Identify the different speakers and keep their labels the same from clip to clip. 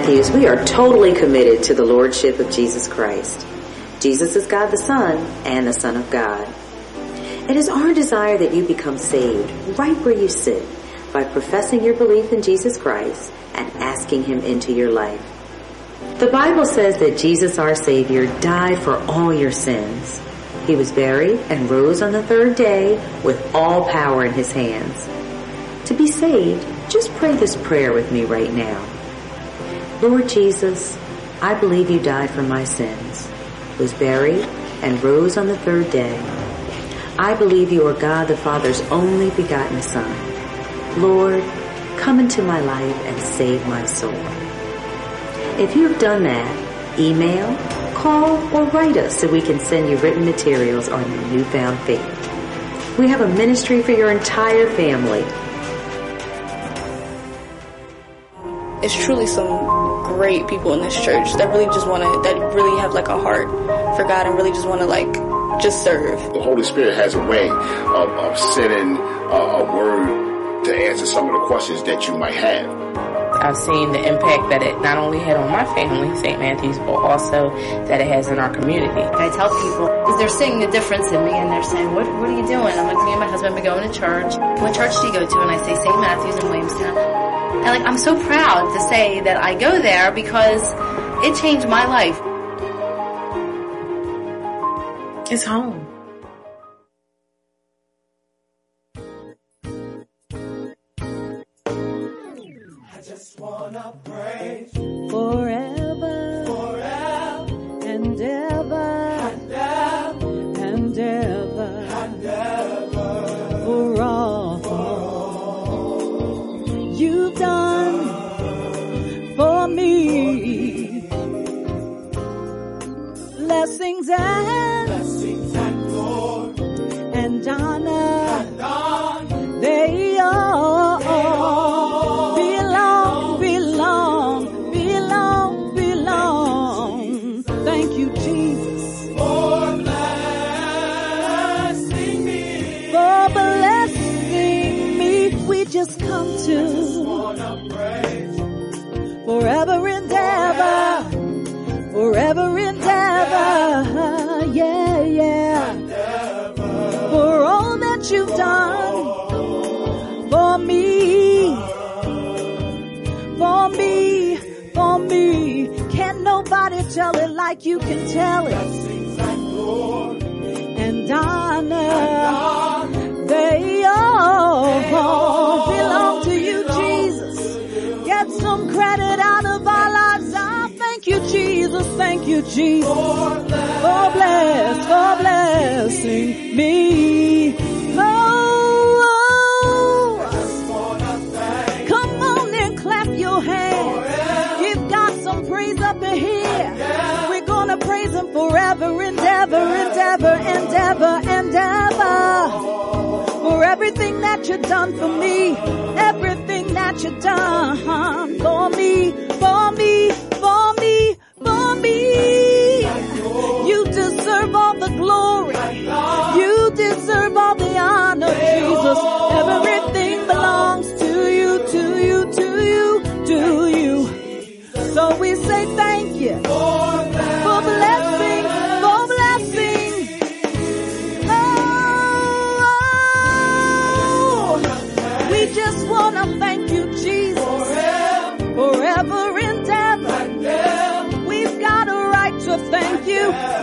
Speaker 1: Matthew's, we are totally committed to the Lordship of Jesus Christ. Jesus is God the Son and the Son of God. It is our desire that you become saved right where you sit by professing your belief in Jesus Christ and asking Him into your life. The Bible says that Jesus our Savior died for all your sins. He was buried and rose on the third day with all power in His hands. To be saved, just pray this prayer with me right now. Lord Jesus, I believe you died for my sins, was buried, and rose on the third day. I believe you are God the Father's only begotten Son. Lord, come into my life and save my soul. If you have done that, email, call, or write us so we can send you written materials on your newfound faith. We have a ministry for your entire family.
Speaker 2: It's truly some great people in this church that really just want to, that really have like a heart for God and really just want to like just serve.
Speaker 3: The Holy Spirit has a way of, of sending a, a word to answer some of the questions that you might have.
Speaker 4: I've seen the impact that it not only had on my family, St. Matthew's, but also that it has in our community.
Speaker 5: I tell people, because they're seeing the difference in me and they're saying, what, what are you doing? I'm like, me and my husband have been going to church. What church do you go to? And I say St. Matthew's in Williamstown. And like, I'm so proud to say that I go there because it changed my life.
Speaker 4: It's home.
Speaker 6: I just wanna
Speaker 7: Blessings and
Speaker 6: Blessings and glory.
Speaker 7: and honor, like you can tell it.
Speaker 6: and
Speaker 7: honor. They all belong to you, Jesus. Get some credit out of our lives. Ah, thank you, Jesus. Thank you, Jesus. For bless, for blessing me. Ever and ever and ever for everything that you've done for me, everything that you've done for me, for me,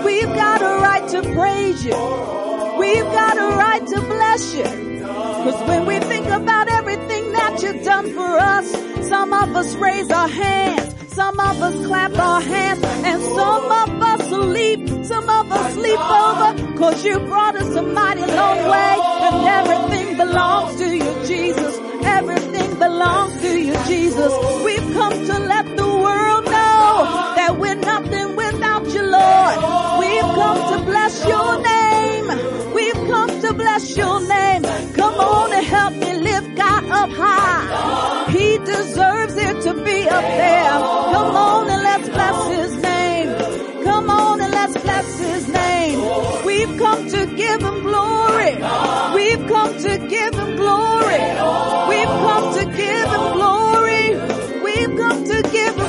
Speaker 7: We've got a right to praise you. We've got a right to bless you. Cause when we think about everything that you've done for us, some of us raise our hands, some of us clap our hands, and some of us leap, some of us leap over, cause you brought us a mighty long way, and everything belongs to you, Jesus. Everything belongs to you, Jesus. We've come to let the world know that we're nothing bless your name. We've come to bless your name. Come on and help me lift God up high. He deserves it to be up there. Come on and let's bless his name. Come on and let's bless his name. We've come to give him glory. We've come to give him glory. We've come to give him glory. We've come to give him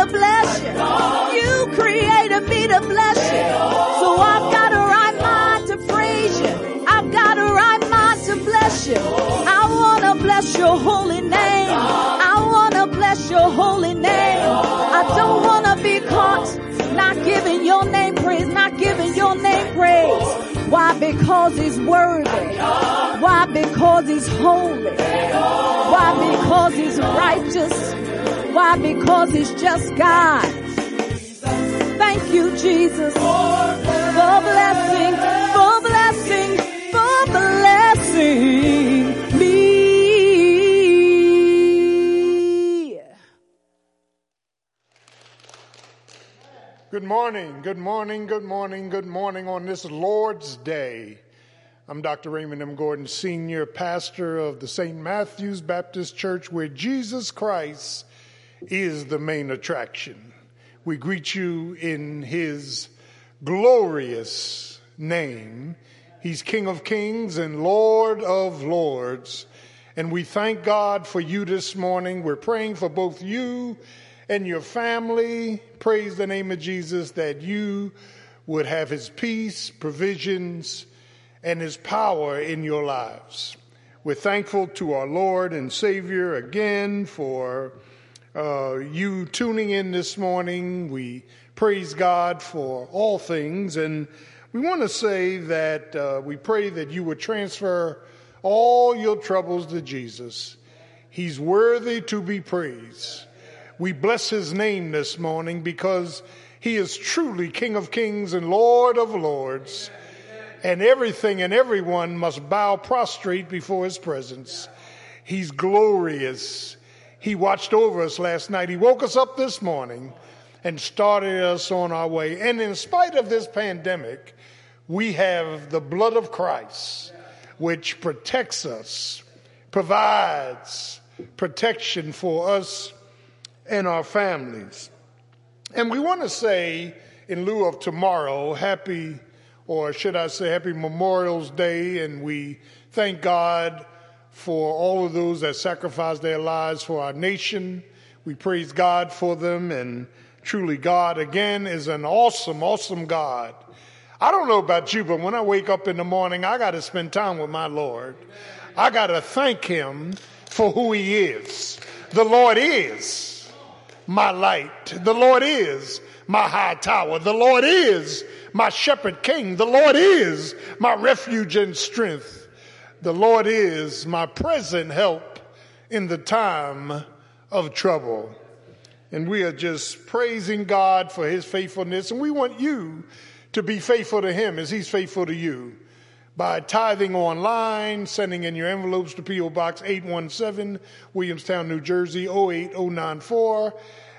Speaker 7: to bless you. You created me to bless you. So I've got a right mind to praise you. I've got a right mind to bless you. I wanna bless your holy name. I wanna bless your holy name. I don't wanna be caught not giving your name praise, not giving your name praise. Why? Because he's worthy. Why? Because he's holy. Why? Because he's righteous. Why? Because he's just God. Thank you, Jesus, for blessing, for blessing, for blessing
Speaker 8: Good morning, good morning, good morning, good morning on this Lord's Day. I'm Dr. Raymond M. Gordon, Senior Pastor of the St. Matthew's Baptist Church, where Jesus Christ is the main attraction. We greet you in His glorious name. He's King of Kings and Lord of Lords. And we thank God for you this morning. We're praying for both you and your family. Praise the name of Jesus that you would have his peace, provisions, and his power in your lives. We're thankful to our Lord and Savior again for uh, you tuning in this morning. We praise God for all things. And we want to say that uh, we pray that you would transfer all your troubles to Jesus. He's worthy to be praised. We bless his name this morning because he is truly King of kings and Lord of lords. And everything and everyone must bow prostrate before his presence. He's glorious. He watched over us last night. He woke us up this morning and started us on our way. And in spite of this pandemic, we have the blood of Christ, which protects us, provides protection for us and our families. And we want to say, in lieu of tomorrow, happy, or should I say, happy Memorial's Day, and we thank God for all of those that sacrificed their lives for our nation. We praise God for them, and truly, God again is an awesome, awesome God. I don't know about you, but when I wake up in the morning, I got to spend time with my Lord. I got to thank Him for who He is. The Lord is my light. The Lord is my high tower. The Lord is my shepherd king. The Lord is my refuge and strength. The Lord is my present help in the time of trouble. And we are just praising God for his faithfulness. And we want you to be faithful to him as he's faithful to you by tithing online, sending in your envelopes to P.O. Box 817, Williamstown, New Jersey 08094.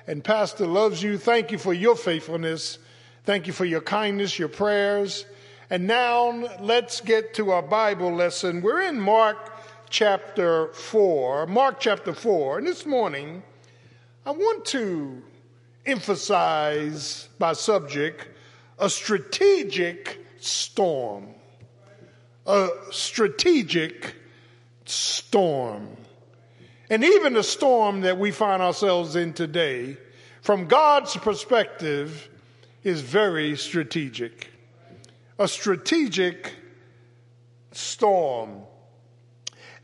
Speaker 8: And Pastor loves you. Thank you for your faithfulness. Thank you for your kindness, your prayers. And now let's get to our Bible lesson. We're in Mark chapter 4. Mark chapter 4. And this morning, I want to emphasize my subject a strategic storm. A strategic storm. And even the storm that we find ourselves in today, from God's perspective, is very strategic. A strategic storm.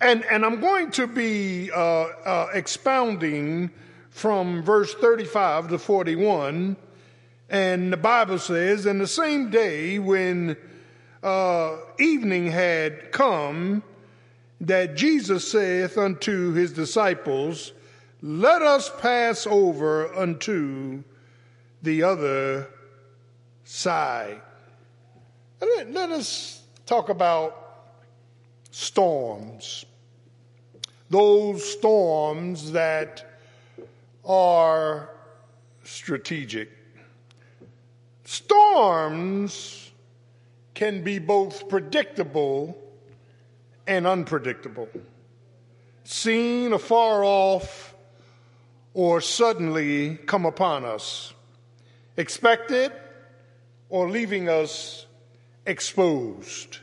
Speaker 8: And, and I'm going to be uh, uh, expounding from verse 35 to 41. And the Bible says, And the same day when uh, evening had come, that Jesus saith unto his disciples, Let us pass over unto the other side. Let, let us talk about storms. Those storms that are strategic. Storms can be both predictable and unpredictable, seen afar off or suddenly come upon us, expected or leaving us exposed.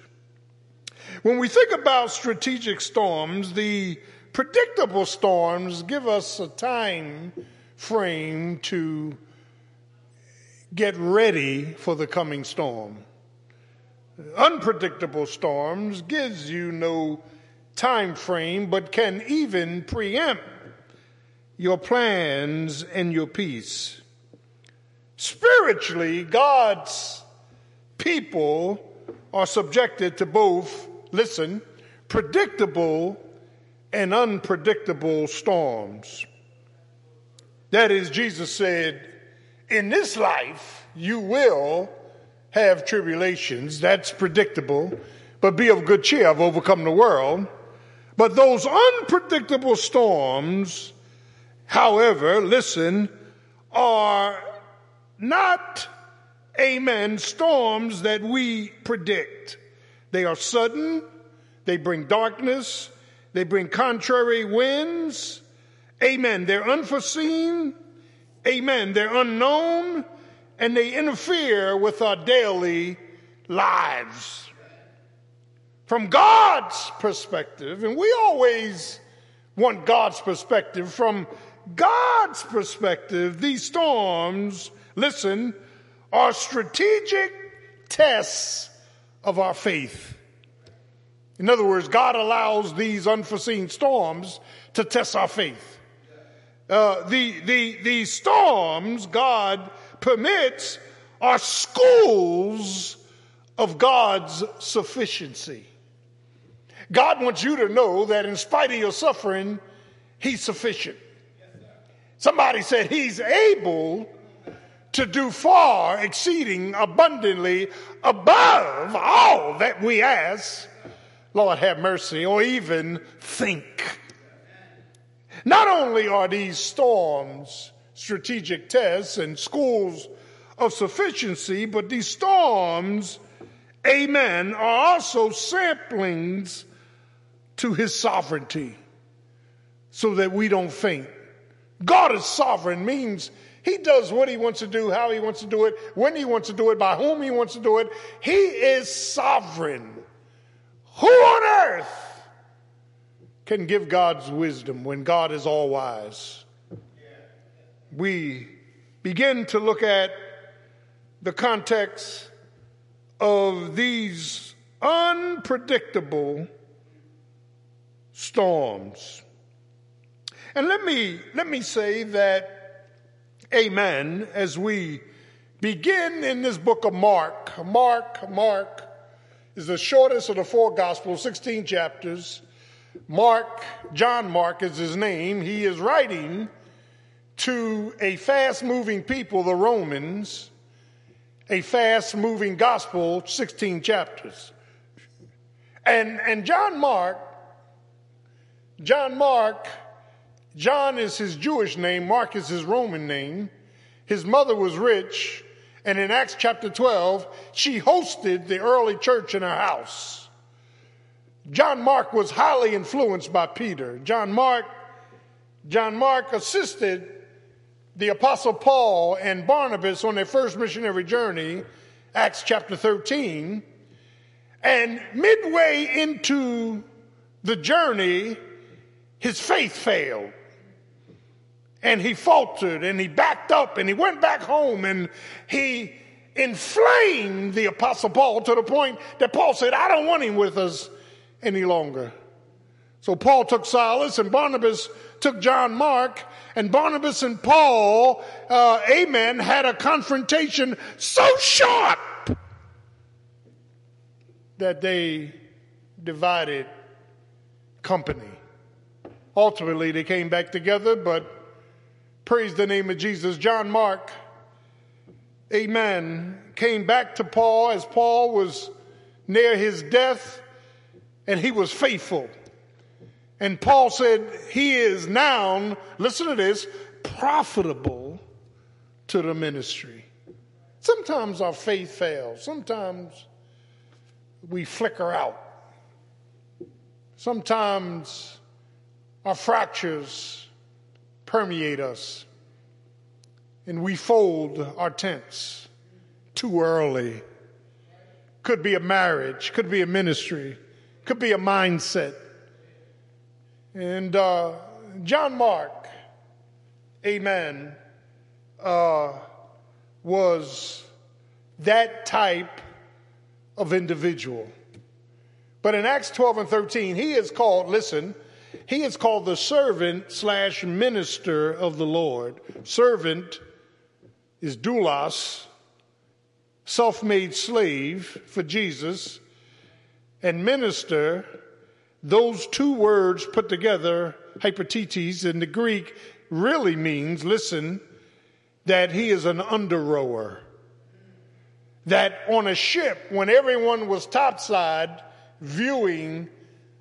Speaker 8: When we think about strategic storms, the predictable storms give us a time frame to get ready for the coming storm. Unpredictable storms gives you no time frame, but can even preempt your plans and your peace. Spiritually, God's people are subjected to both, listen, predictable and unpredictable storms. That is, Jesus said, in this life you will have tribulations. That's predictable. But be of good cheer. I've overcome the world. But those unpredictable storms, however, listen, are not, amen, storms that we predict. They are sudden. They bring darkness. They bring contrary winds. Amen. They're unforeseen. Amen. They're unknown and they interfere with our daily lives. From God's perspective, and we always want God's perspective, from God's perspective, these storms, listen, are strategic tests of our faith. In other words, God allows these unforeseen storms to test our faith. Uh, the, the, the storms God permits are schools of God's sufficiency. God wants you to know that in spite of your suffering, He's sufficient. Somebody said He's able to do far exceeding abundantly above all that we ask, Lord have mercy, or even think. Not only are these storms strategic tests and schools of sufficiency, but these storms, amen, are also samplings to his sovereignty so that we don't faint. God is sovereign means he does what he wants to do, how he wants to do it, when he wants to do it, by whom he wants to do it. He is sovereign. Who on earth can give God's wisdom when God is all wise? We begin to look at the context of these unpredictable storms. And let me, let me say that, amen, as we begin in this book of Mark. Mark, Mark is the shortest of the four gospels, 16 chapters. Mark, John Mark is his name. He is writing to a fast moving people, the Romans, a fast moving gospel, 16 chapters. And, and John Mark, John Mark, John is his Jewish name, Mark is his Roman name. His mother was rich, and in Acts chapter 12, she hosted the early church in her house. John Mark was highly influenced by Peter. John Mark, John Mark assisted the apostle Paul and Barnabas on their first missionary journey, Acts chapter 13. And midway into the journey, his faith failed. And he faltered and he backed up and he went back home and he inflamed the apostle Paul to the point that Paul said, I don't want him with us any longer. So Paul took Silas and Barnabas took John Mark and Barnabas and Paul, uh, amen, had a confrontation so sharp that they divided company. Ultimately, they came back together, but praise the name of Jesus. John Mark, amen, came back to Paul as Paul was near his death and he was faithful. And Paul said, He is now, listen to this, profitable to the ministry. Sometimes our faith fails. Sometimes we flicker out. Sometimes our fractures permeate us and we fold our tents too early. Could be a marriage, could be a ministry, could be a mindset. And uh, John Mark, amen, uh, was that type of individual. But in Acts 12 and 13, he is called, listen, he is called the servant slash minister of the Lord. Servant is doulos, self made slave for Jesus, and minister, those two words put together, hypotetes in the Greek, really means, listen, that he is an under rower. That on a ship, when everyone was topside viewing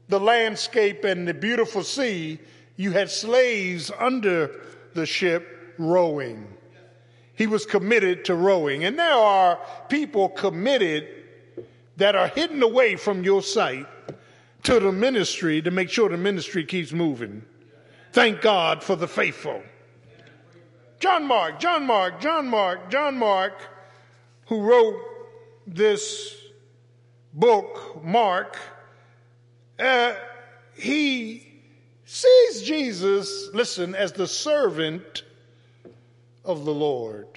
Speaker 8: the landscape and the beautiful sea, you had slaves under the ship rowing. He was committed to rowing. And there are people committed that are hidden away from your sight to the ministry to make sure the ministry keeps moving. Thank God for the faithful. John Mark, John Mark, John Mark, John Mark, who wrote this book, Mark, uh, he sees Jesus, listen, as the servant of the Lord,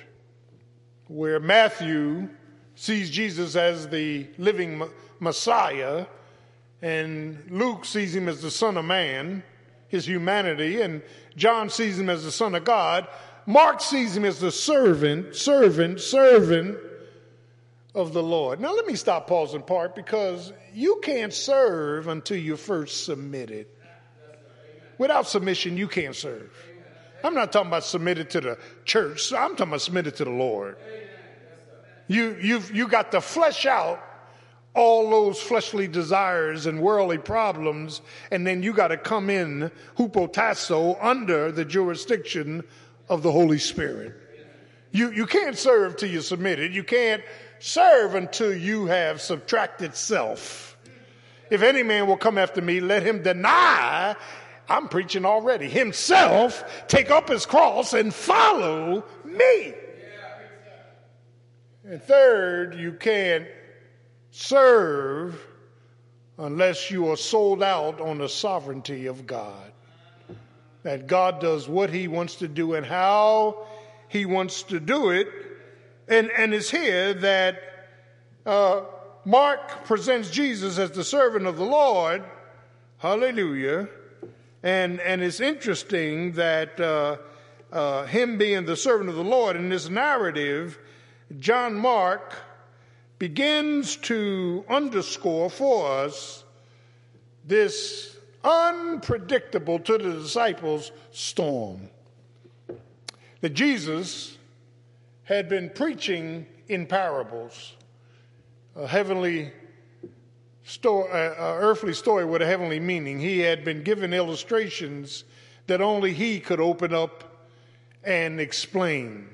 Speaker 8: where Matthew sees Jesus as the living Messiah, and Luke sees him as the Son of Man, his humanity, and John sees him as the Son of God. Mark sees him as the servant, servant, servant of the Lord. Now, let me stop, pause, and part because you can't serve until you're first submitted. Without submission, you can't serve. I'm not talking about submitted to the church. I'm talking about submitted to the Lord. You, you've, you got to flesh out all those fleshly desires and worldly problems, and then you got to come in hupotasso under the jurisdiction of the Holy Spirit. You, you can't serve till you're submitted. You can't serve until you have subtracted self. If any man will come after me, let him deny, I'm preaching already, himself, take up his cross and follow me. And third, you can't serve unless you are sold out on the sovereignty of God. That God does what he wants to do and how he wants to do it. And, and it's here that uh, Mark presents Jesus as the servant of the Lord. Hallelujah. And, and it's interesting that uh, uh, him being the servant of the Lord in this narrative, John Mark begins to underscore for us this unpredictable to the disciples storm. That Jesus had been preaching in parables, a heavenly story, uh, earthly story with a heavenly meaning. He had been given illustrations that only he could open up and explain.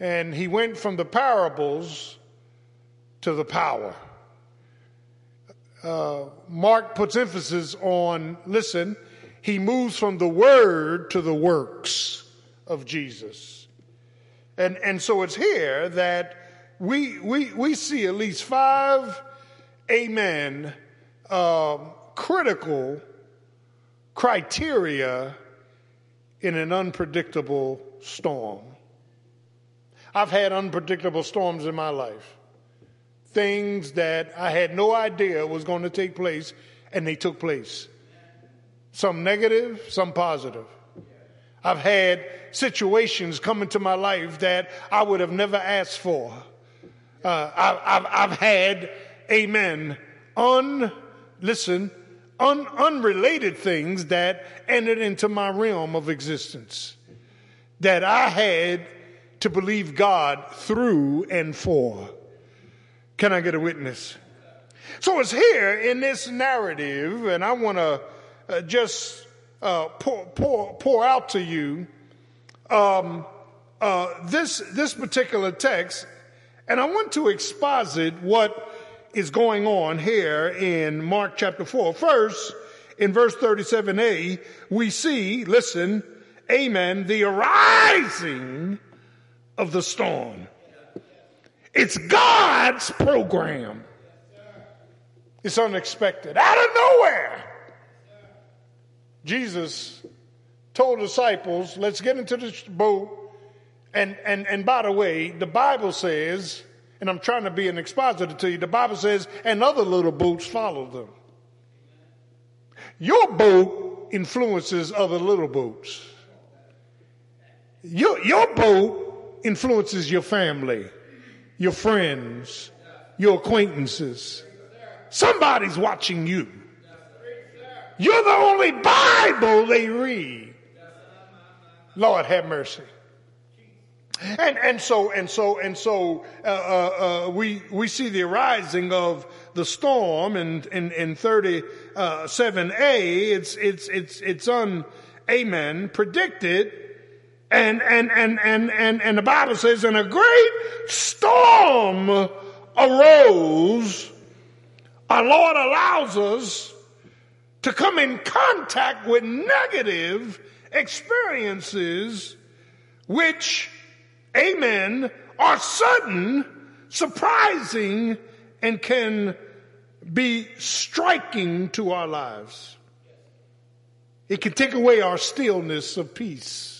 Speaker 8: And he went from the parables to the power. Uh, Mark puts emphasis on, listen, he moves from the word to the works of Jesus. And, and so it's here that we, we, we see at least five, amen, uh, critical criteria in an unpredictable storm. I've had unpredictable storms in my life. Things that I had no idea was going to take place, and they took place. Some negative, some positive. I've had situations come into my life that I would have never asked for. Uh, I, have I've had, amen, un, listen, un, unrelated things that entered into my realm of existence that I had to believe God through and for. Can I get a witness? So it's here in this narrative, and I want to uh, just uh, pour, pour, pour out to you um, uh, this, this particular text, and I want to exposit what is going on here in Mark chapter 4. First, in verse 37a, we see, listen, amen, the arising of the storm. It's God's program. It's unexpected. Out of nowhere. Jesus told disciples, let's get into the boat. And, and, and by the way, the Bible says, and I'm trying to be an expositor to you, the Bible says, and other little boats followed them. Your boat influences other little boats. Your, your boat influences your family, your friends, your acquaintances. Somebody's watching you. You're the only Bible they read. Lord have mercy. And, and so, and so, and so, uh, uh, uh, we, we see the arising of the storm in, in, in 37a. It's, it's, it's, it's un, amen, predicted. And, and, and, and, and, and the Bible says, and a great storm arose. Our Lord allows us to come in contact with negative experiences which, amen, are sudden, surprising, and can be striking to our lives. It can take away our stillness of peace.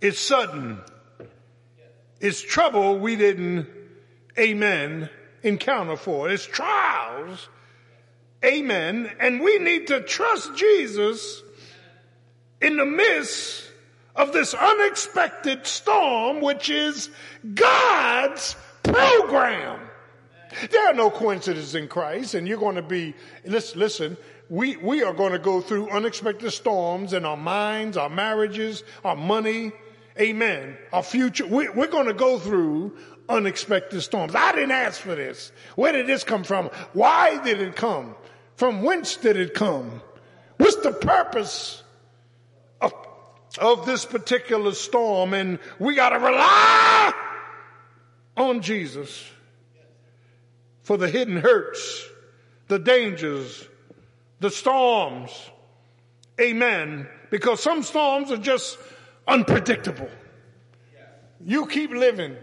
Speaker 8: It's sudden. It's trouble we didn't, amen, encounter for. It's trials, amen, and we need to trust Jesus in the midst of this unexpected storm, which is God's program. There are no coincidences in Christ, and you're going to be, listen, listen we, we are going to go through unexpected storms in our minds, our marriages, our money, amen, our future. We, we're going to go through unexpected storms. I didn't ask for this. Where did this come from? Why did it come? From whence did it come? What's the purpose of, of this particular storm? And we got to rely on Jesus for the hidden hurts, the dangers, the storms. Amen. Because some storms are just unpredictable. You keep living.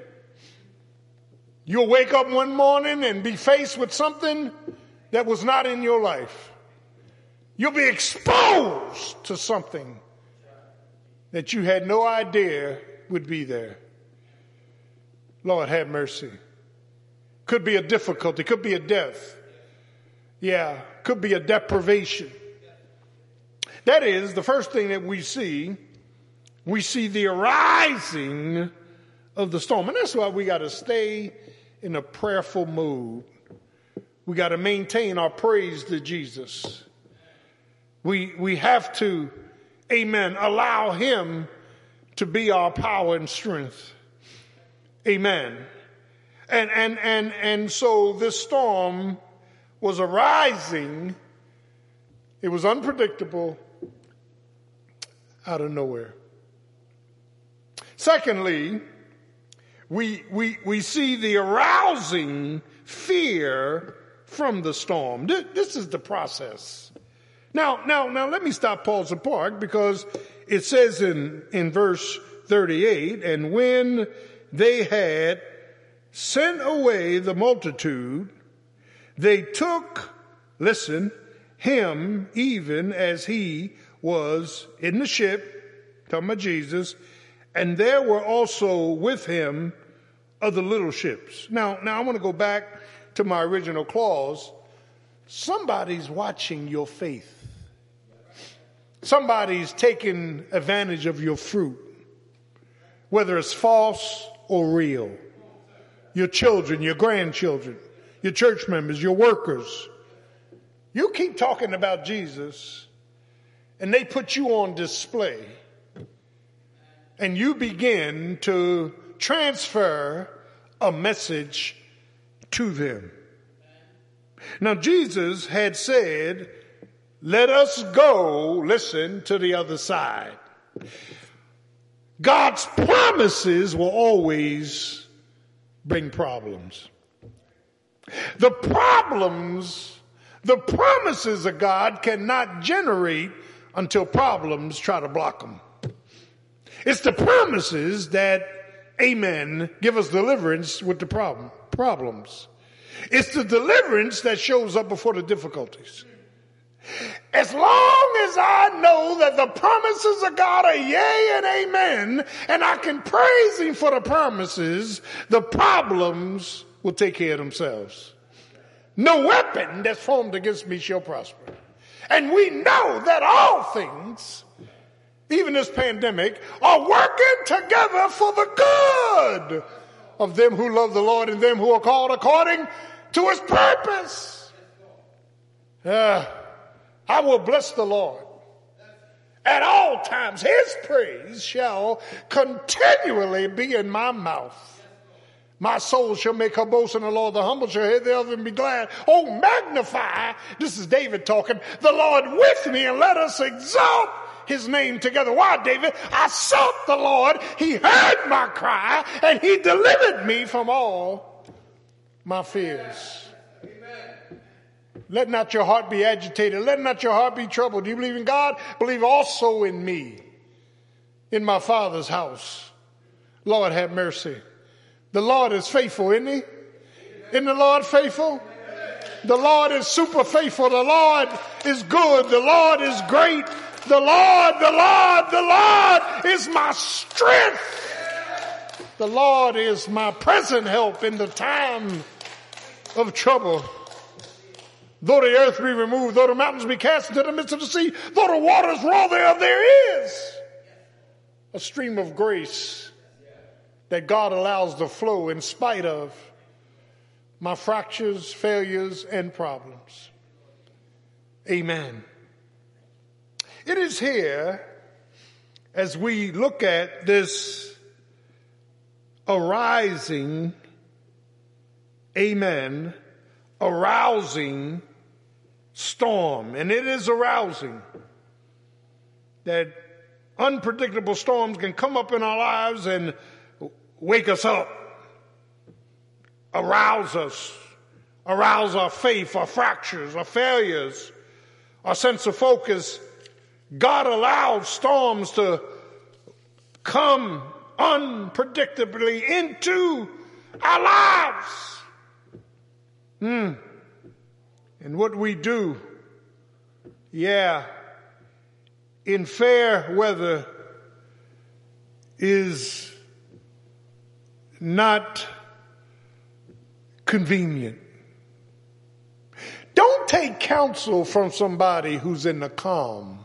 Speaker 8: You'll wake up one morning and be faced with something that was not in your life. You'll be exposed to something that you had no idea would be there. Lord, have mercy. Could be a difficulty, could be a death. Yeah, could be a deprivation. That is the first thing that we see. We see the arising of the storm. And that's why we got to stay in a prayerful mood. We got to maintain our praise to Jesus. We, we have to, amen, allow him to be our power and strength. Amen. And, and, and, and so this storm was arising. It was unpredictable out of nowhere. Secondly, we, we, we see the arousing fear from the storm. This, is the process. Now, now, now let me stop, pause and park because it says in, in verse 38, and when they had sent away the multitude, they took, listen, him even as he was in the ship, talking about Jesus, and there were also with him other little ships. Now, now I want to go back to my original clause. Somebody's watching your faith. Somebody's taking advantage of your fruit, whether it's false or real. Your children, your grandchildren, your church members, your workers. You keep talking about Jesus and they put you on display and you begin to transfer a message to them. Now, Jesus had said, let us go, listen, to the other side. God's promises will always bring problems. The problems, the promises of God cannot generate until problems try to block them. It's the promises that, amen, give us deliverance with the problem, problems. It's the deliverance that shows up before the difficulties. As long as I know that the promises of God are yea and amen, and I can praise Him for the promises, the problems will take care of themselves. No weapon that's formed against me shall prosper. And we know that all things, even this pandemic, are working together for the good of them who love the Lord and them who are called according to his purpose. Uh, I will bless the Lord. At all times, his praise shall continually be in my mouth. My soul shall make her boast in the Lord. The humble shall hear thereof and be glad. Oh, magnify, this is David talking, the Lord with me and let us exalt his name together. Why, David? I sought the Lord. He heard my cry and he delivered me from all my fears. Let not your heart be agitated. Let not your heart be troubled. Do you believe in God? Believe also in me. In my father's house. Lord have mercy. The Lord is faithful, isn't he? Isn't the Lord faithful? The Lord is super faithful. The Lord is good. The Lord is great. The Lord, the Lord, the Lord is my strength. The Lord is my present help in the time of trouble. Though the earth be removed, though the mountains be cast into the midst of the sea, though the waters roll thereof, there is a stream of grace that God allows to flow in spite of my fractures, failures, and problems. Amen. It is here as we look at this arising, amen, arousing storm. And it is arousing that unpredictable storms can come up in our lives and wake us up, arouse us, arouse our faith, our fractures, our failures, our sense of focus. God allows storms to come unpredictably into our lives. Hmm. And what we do, yeah, in fair weather is not convenient. Don't take counsel from somebody who's in the calm.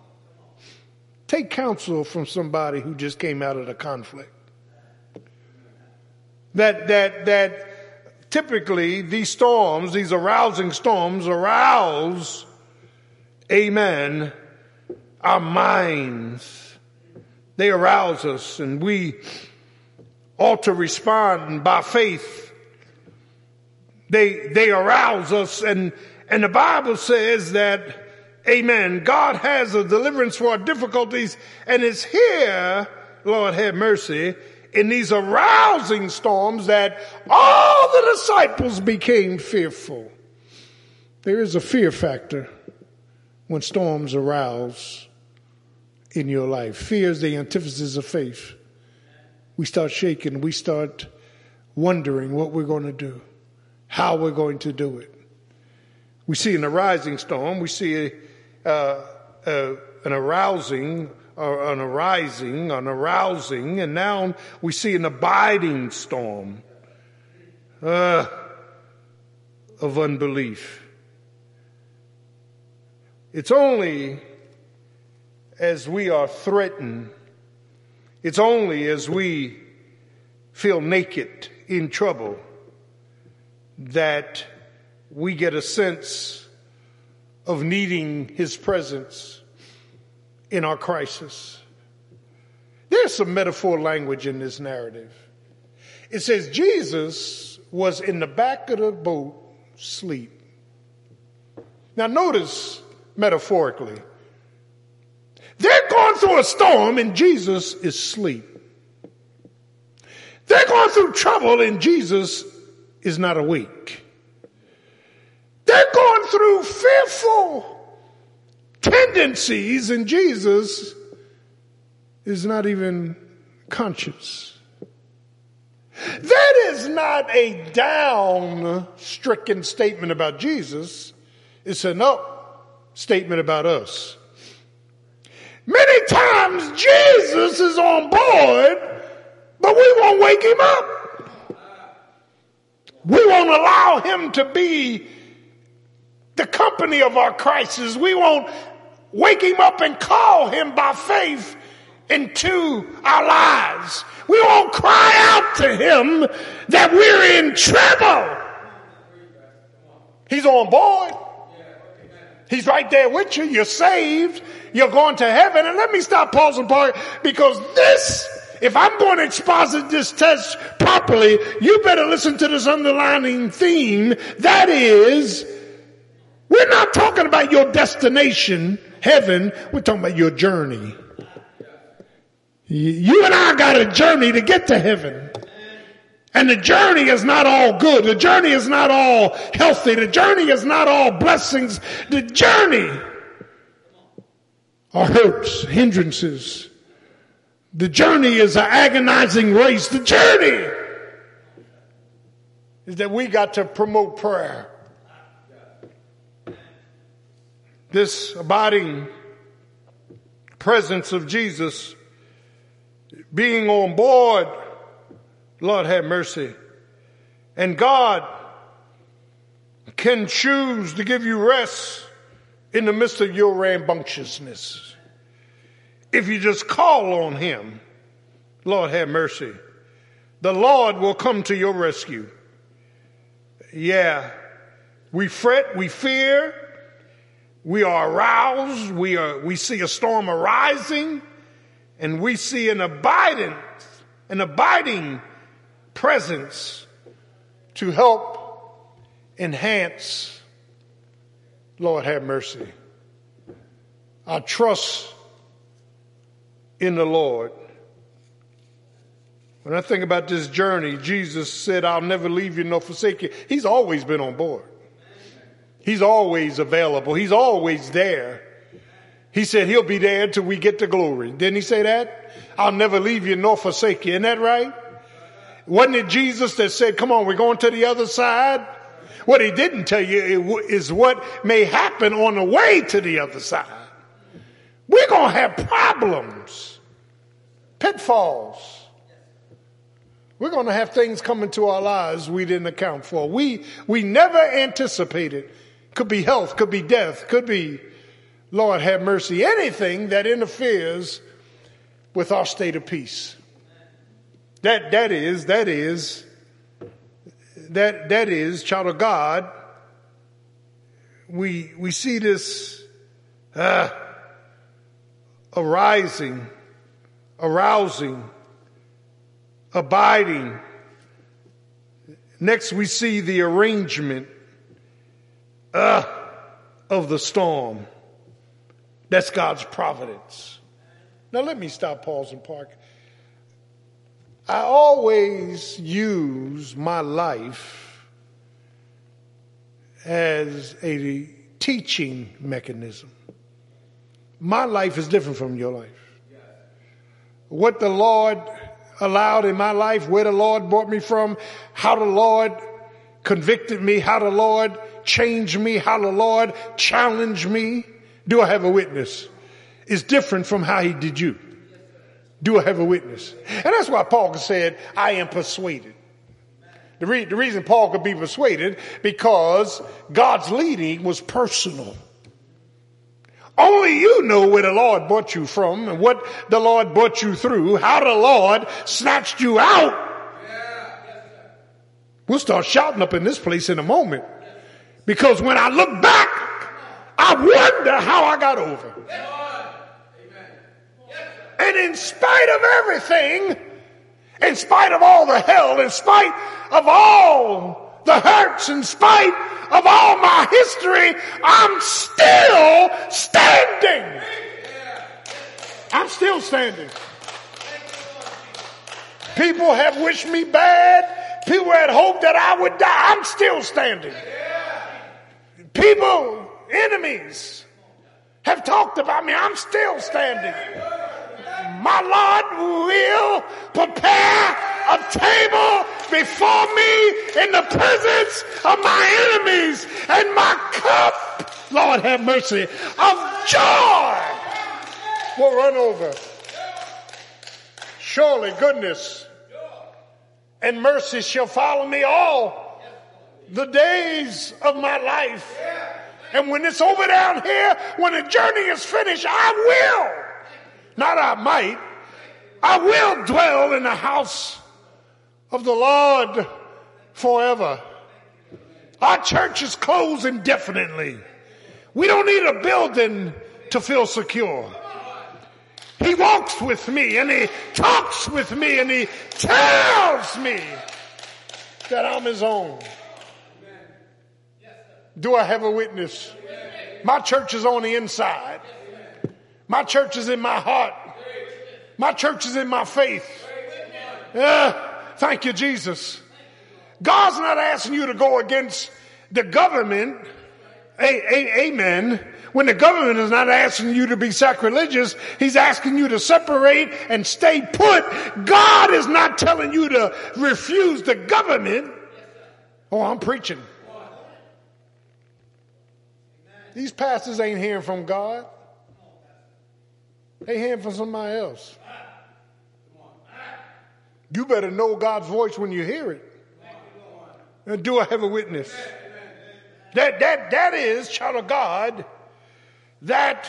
Speaker 8: Take counsel from somebody who just came out of the conflict. That, that, that typically these storms, these arousing storms arouse, amen, our minds. They arouse us and we ought to respond by faith. They, they arouse us and, and the Bible says that, amen, God has a deliverance for our difficulties and it's here, Lord have mercy, in these arousing storms that all the disciples became fearful. There is a fear factor when storms arouse in your life. Fear is the antithesis of faith we start shaking. We start wondering what we're going to do, how we're going to do it. We see an arising storm. We see a, uh, uh, an arousing, or an arising, an arousing, and now we see an abiding storm uh, of unbelief. It's only as we are threatened it's only as we feel naked, in trouble, that we get a sense of needing His presence in our crisis. There's some metaphor language in this narrative. It says Jesus was in the back of the boat, sleep. Now notice metaphorically, they're going through a storm and Jesus is asleep. They're going through trouble and Jesus is not awake. They're going through fearful tendencies and Jesus is not even conscious. That is not a down stricken statement about Jesus. It's an up statement about us. Many times Jesus is on board, but we won't wake him up. We won't allow him to be the company of our crisis. We won't wake him up and call him by faith into our lives. We won't cry out to him that we're in trouble. He's on board. He's right there with you. You're saved. You're going to heaven. And let me stop pausing part because this, if I'm going to exposit this test properly, you better listen to this underlining theme. That is, we're not talking about your destination, heaven. We're talking about your journey. You and I got a journey to get to heaven. And the journey is not all good. The journey is not all healthy. The journey is not all blessings. The journey are hurts, hindrances. The journey is an agonizing race. The journey is that we got to promote prayer. This abiding presence of Jesus being on board, Lord have mercy. And God can choose to give you rest in the midst of your rambunctiousness. If you just call on Him, Lord have mercy. The Lord will come to your rescue. Yeah. We fret, we fear, we are aroused, we are, we see a storm arising, and we see an abiding, an abiding presence to help enhance. Lord have mercy. I trust in the Lord. When I think about this journey, Jesus said, I'll never leave you nor forsake you. He's always been on board. He's always available. He's always there. He said he'll be there until we get to glory. Didn't he say that? I'll never leave you nor forsake you. Isn't that right? Wasn't it Jesus that said, come on, we're going to the other side? What he didn't tell you is what may happen on the way to the other side. We're going to have problems, pitfalls. We're going to have things come into our lives we didn't account for. We, we never anticipated. Could be health, could be death, could be, Lord have mercy, anything that interferes with our state of peace. That, that is, that is, that, that is, child of God, we, we see this, uh, arising, arousing, abiding. Next we see the arrangement, uh, of the storm. That's God's providence. Now let me stop, pause, and park. I always use my life as a teaching mechanism. My life is different from your life. What the Lord allowed in my life, where the Lord brought me from, how the Lord convicted me, how the Lord changed me, how the Lord challenged me. Do I have a witness? Is different from how he did you. Do I have a witness? And that's why Paul said, I am persuaded. The, re- the reason Paul could be persuaded because God's leading was personal. Only you know where the Lord brought you from and what the Lord brought you through, how the Lord snatched you out. We'll start shouting up in this place in a moment. Because when I look back, I wonder how I got over. And in spite of everything, in spite of all the hell, in spite of all the hurts, in spite of all my history, I'm still standing. I'm still standing. People have wished me bad. People had hoped that I would die. I'm still standing. People, enemies, have talked about me. I'm still standing my Lord will prepare a table before me in the presence of my enemies, and my cup Lord have mercy, of joy will run over. Surely goodness and mercy shall follow me all the days of my life. And when it's over down here, when the journey is finished, I will, not I might, I will dwell in the house of the Lord forever. Our church is closed indefinitely. We don't need a building to feel secure. He walks with me and he talks with me and he tells me that I'm his own. Do I have a witness? My church is on the inside. My church is in my heart. My church is in my faith. Uh, thank you, Jesus. God's not asking you to go against the government. Amen. When the government is not asking you to be sacrilegious, he's asking you to separate and stay put. God is not telling you to refuse the government. Oh, I'm preaching. These pastors ain't hearing from God. They hearing from somebody else. You better know God's voice when you hear it. And do I have a witness? That, that, that is, child of God, that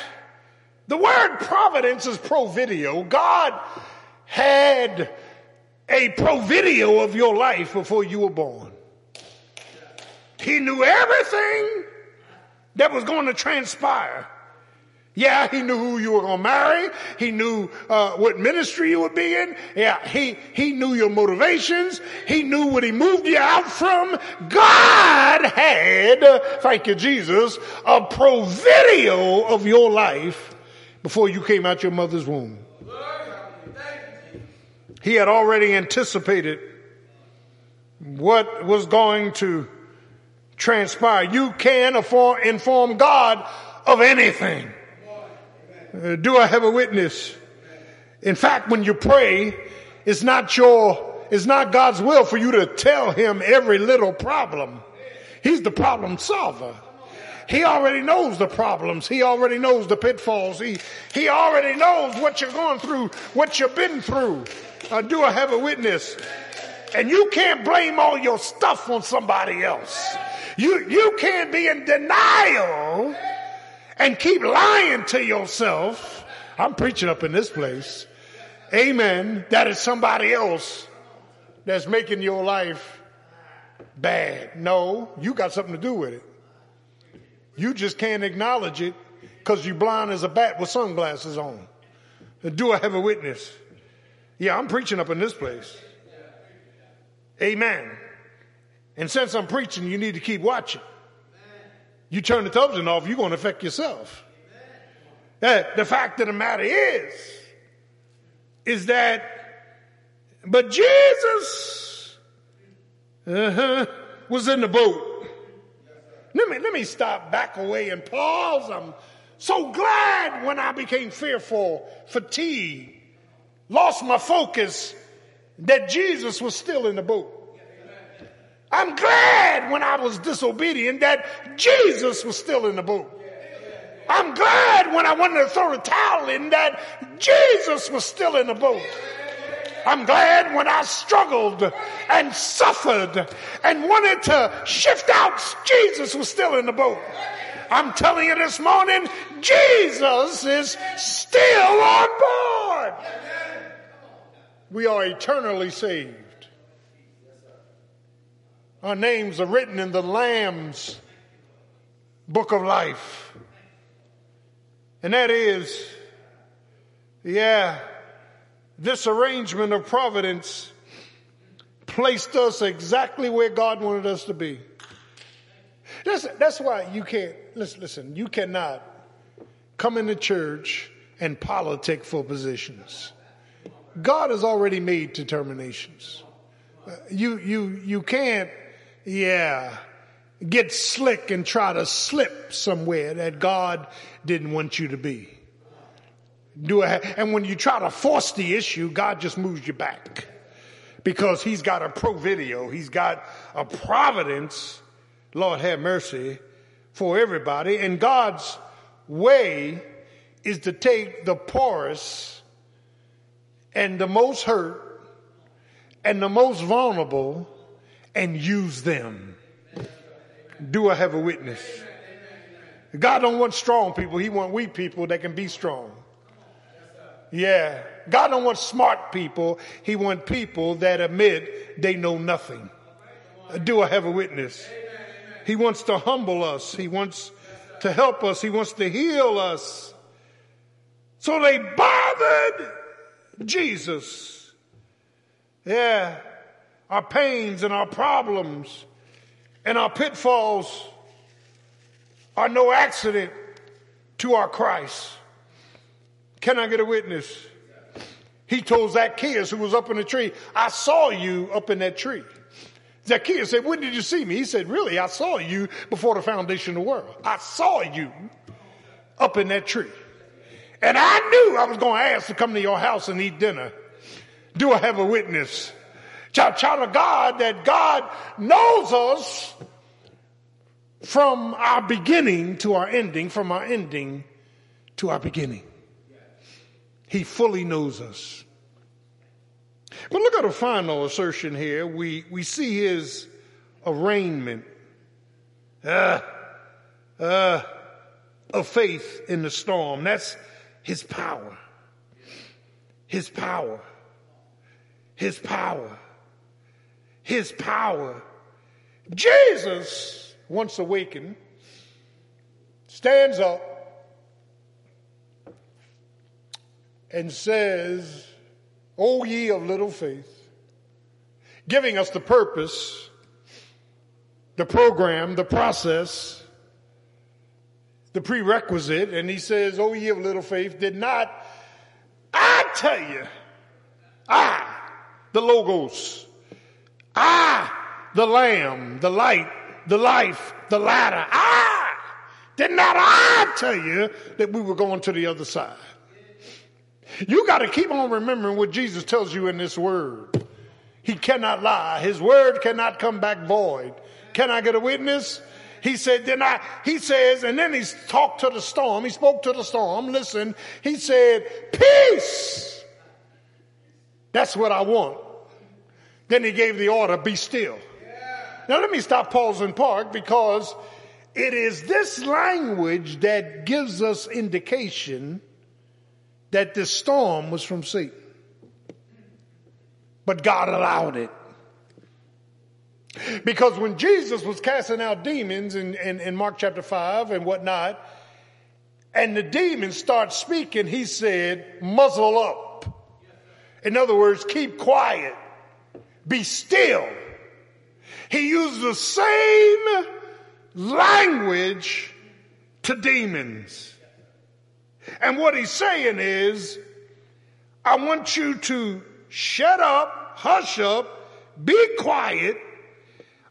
Speaker 8: the word providence is pro video. God had a pro video of your life before you were born. He knew everything that was going to transpire. Yeah, he knew who you were going to marry. He knew uh, what ministry you would be in. Yeah, he he knew your motivations. He knew what he moved you out from. God had, thank you, Jesus, a pro video of your life before you came out your mother's womb. He had already anticipated what was going to transpire. You can inform God of anything. Uh, do I have a witness? In fact, when you pray, it's not your, it's not God's will for you to tell him every little problem. He's the problem solver. He already knows the problems. He already knows the pitfalls. He, he already knows what you're going through, what you've been through. Uh, do I have a witness? And you can't blame all your stuff on somebody else. You, you can't be in denial and keep lying to yourself. I'm preaching up in this place. Amen. That is somebody else that's making your life bad. No, you got something to do with it. You just can't acknowledge it because you're blind as a bat with sunglasses on. Do I have a witness? Yeah, I'm preaching up in this place. Amen. And since I'm preaching, you need to keep watching. You turn the television off, you're going to affect yourself. The fact of the matter is, is that, but Jesus uh-huh, was in the boat. Let me, let me stop back away and pause. I'm so glad when I became fearful, fatigued, lost my focus, that Jesus was still in the boat. I'm glad when I was disobedient that Jesus was still in the boat. I'm glad when I wanted to throw the towel in that Jesus was still in the boat. I'm glad when I struggled and suffered and wanted to shift out, Jesus was still in the boat. I'm telling you this morning, Jesus is still on board. We are eternally saved. Our names are written in the Lamb's book of life. And that is, yeah, this arrangement of providence placed us exactly where God wanted us to be. That's, that's why you can't, listen, listen, you cannot come into church and politic for positions. God has already made determinations. Uh, you, you, you can't yeah, get slick and try to slip somewhere that God didn't want you to be. Do I, and when you try to force the issue, God just moves you back because he's got a pro video. He's got a providence, Lord have mercy, for everybody. And God's way is to take the poorest and the most hurt and the most vulnerable and use them. Do I have a witness? God don't want strong people. He want weak people that can be strong. Yeah. God don't want smart people. He want people that admit they know nothing. Do I have a witness? He wants to humble us. He wants to help us. He wants to heal us. So they bothered Jesus. Yeah. Our pains and our problems and our pitfalls are no accident to our Christ. Can I get a witness? He told Zacchaeus, who was up in the tree, I saw you up in that tree. Zacchaeus said, When did you see me? He said, Really, I saw you before the foundation of the world. I saw you up in that tree. And I knew I was going to ask to come to your house and eat dinner. Do I have a witness? Child, of God, that God knows us from our beginning to our ending, from our ending to our beginning. He fully knows us. But look at a final assertion here. We, we see his arraignment uh, uh, of faith in the storm. That's his power. His power. His power. His power. Jesus, once awakened, stands up and says, O ye of little faith, giving us the purpose, the program, the process, the prerequisite, and he says, O ye of little faith, did not I tell you, I, the Logos, I, the Lamb, the light, the life, the ladder, I, did not I tell you that we were going to the other side? You got to keep on remembering what Jesus tells you in this word. He cannot lie. His word cannot come back void. Can I get a witness? He said, then I, he says, and then he's talked to the storm. He spoke to the storm. Listen, he said, peace. That's what I want. Then he gave the order, be still. Now let me stop, pause, and park because it is this language that gives us indication that the storm was from Satan. But God allowed it. Because when Jesus was casting out demons in, in, in, Mark chapter 5 and whatnot, and the demons start speaking, he said, muzzle up. In other words, keep quiet. Be still. He used the same language to demons. And what he's saying is, I want you to shut up, hush up, be quiet.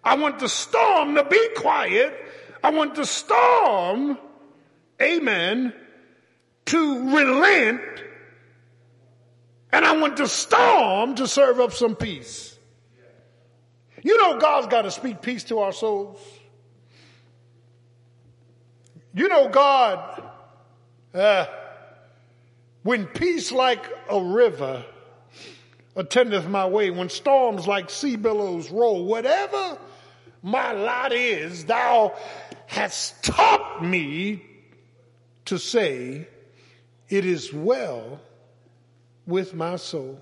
Speaker 8: I want the storm to be quiet. I want the storm, amen, to relent. And I want the storm to serve up some peace. You know, God's got to speak peace to our souls. You know, God uh, when peace like a river attendeth my way, when storms like sea billows roll, whatever my lot is, thou hast taught me to say, it is well with my soul.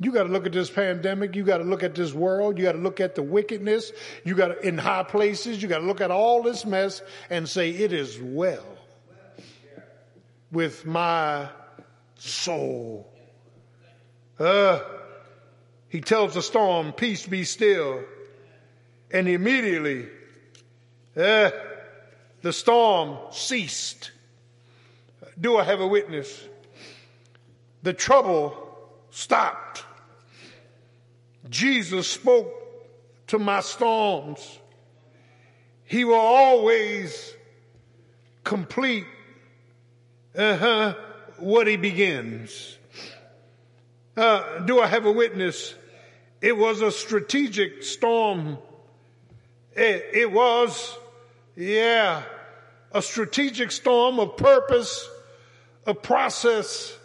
Speaker 8: You got to look at this pandemic. You got to look at this world. You got to look at the wickedness. You got to, in high places, you got to look at all this mess and say, it is well with my soul. Uh, he tells the storm, peace be still. And immediately, uh, the storm ceased. Do I have a witness? The trouble stopped. Jesus spoke to my storms. He will always complete uh-huh, what he begins. Uh, do I have a witness? It was a strategic storm. It, it was, Yeah. A strategic storm of purpose, a process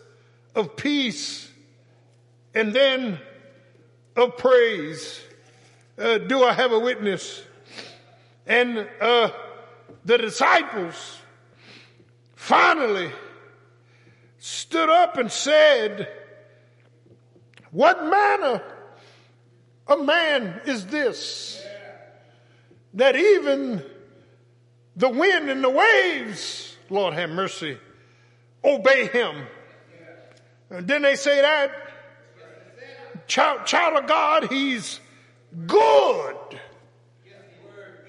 Speaker 8: of peace, and then of praise. Uh, do I have a witness? And uh, the disciples finally stood up and said, What manner of man is this that even the wind and the waves, Lord have mercy, obey him? And didn't they say that? Child, child of God, he's good.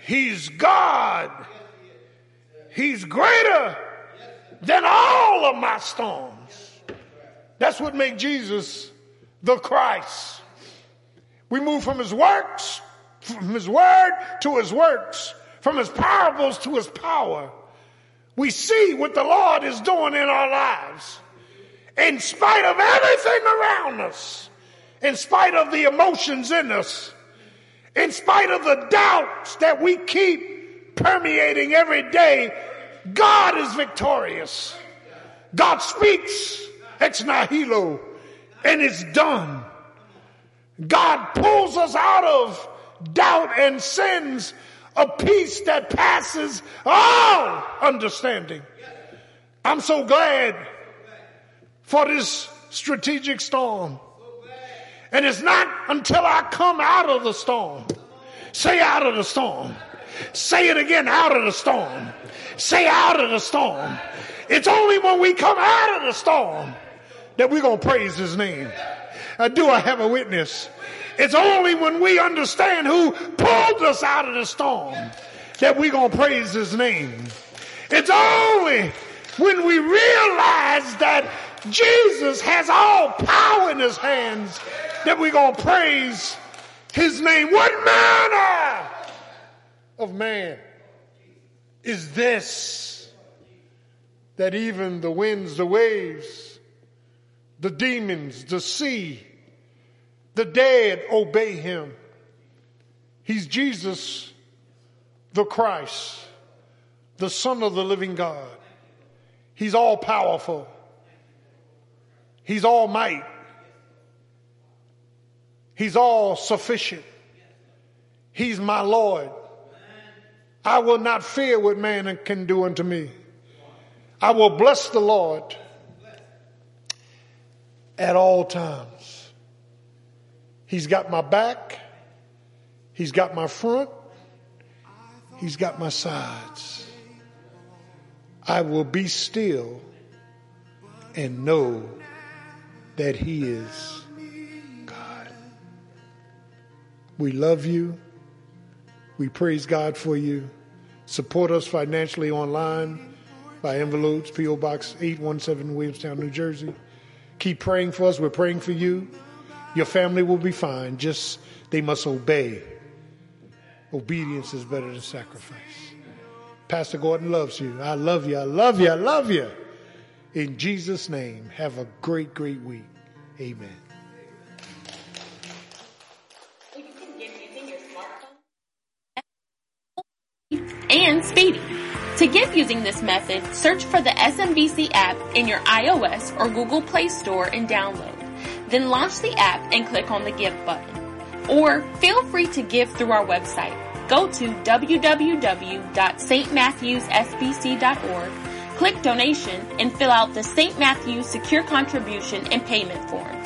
Speaker 8: He's God. He's greater than all of my storms. That's what makes Jesus the Christ. We move from his works, from his word to his works, from his parables to his power. We see what the Lord is doing in our lives. In spite of everything around us, in spite of the emotions in us, in spite of the doubts that we keep permeating every day, God is victorious. God speaks ex nihilo and it's done. God pulls us out of doubt and sins a peace that passes all understanding. I'm so glad for this strategic storm. And it's not until I come out of the storm. Say out of the storm. Say it again, out of the storm. Say out of the storm. It's only when we come out of the storm that we're going to praise his name. Uh, do I have a witness? It's only when we understand who pulled us out of the storm that we're going to praise his name. It's only when we realize that Jesus has all power in his hands that we're going to praise his name. What manner of man is this that even the winds, the waves, the demons, the sea, the dead obey him? He's Jesus, the Christ, the Son of the living God. He's all powerful. He's all might. He's all sufficient. He's my Lord. I will not fear what man can do unto me. I will bless the Lord at all times. He's got my back. He's got my front. He's got my sides. I will be still and know that He is We love you. We praise God for you. Support us financially online by envelopes, P.O. Box 817, Williamstown, New Jersey. Keep praying for us. We're praying for you. Your family will be fine. Just they must obey. Obedience is better than sacrifice. Pastor Gordon loves you. I love you. I love you. I love you. In Jesus' name, have a great, great week. Amen.
Speaker 9: And Speedy. To give using this method, search for the SMBC app in your iOS or Google Play Store and download. Then launch the app and click on the Give button. Or feel free to give through our website. Go to www.stmatthewssbc.org, click donation, and fill out the St. Matthews Secure Contribution and Payment form.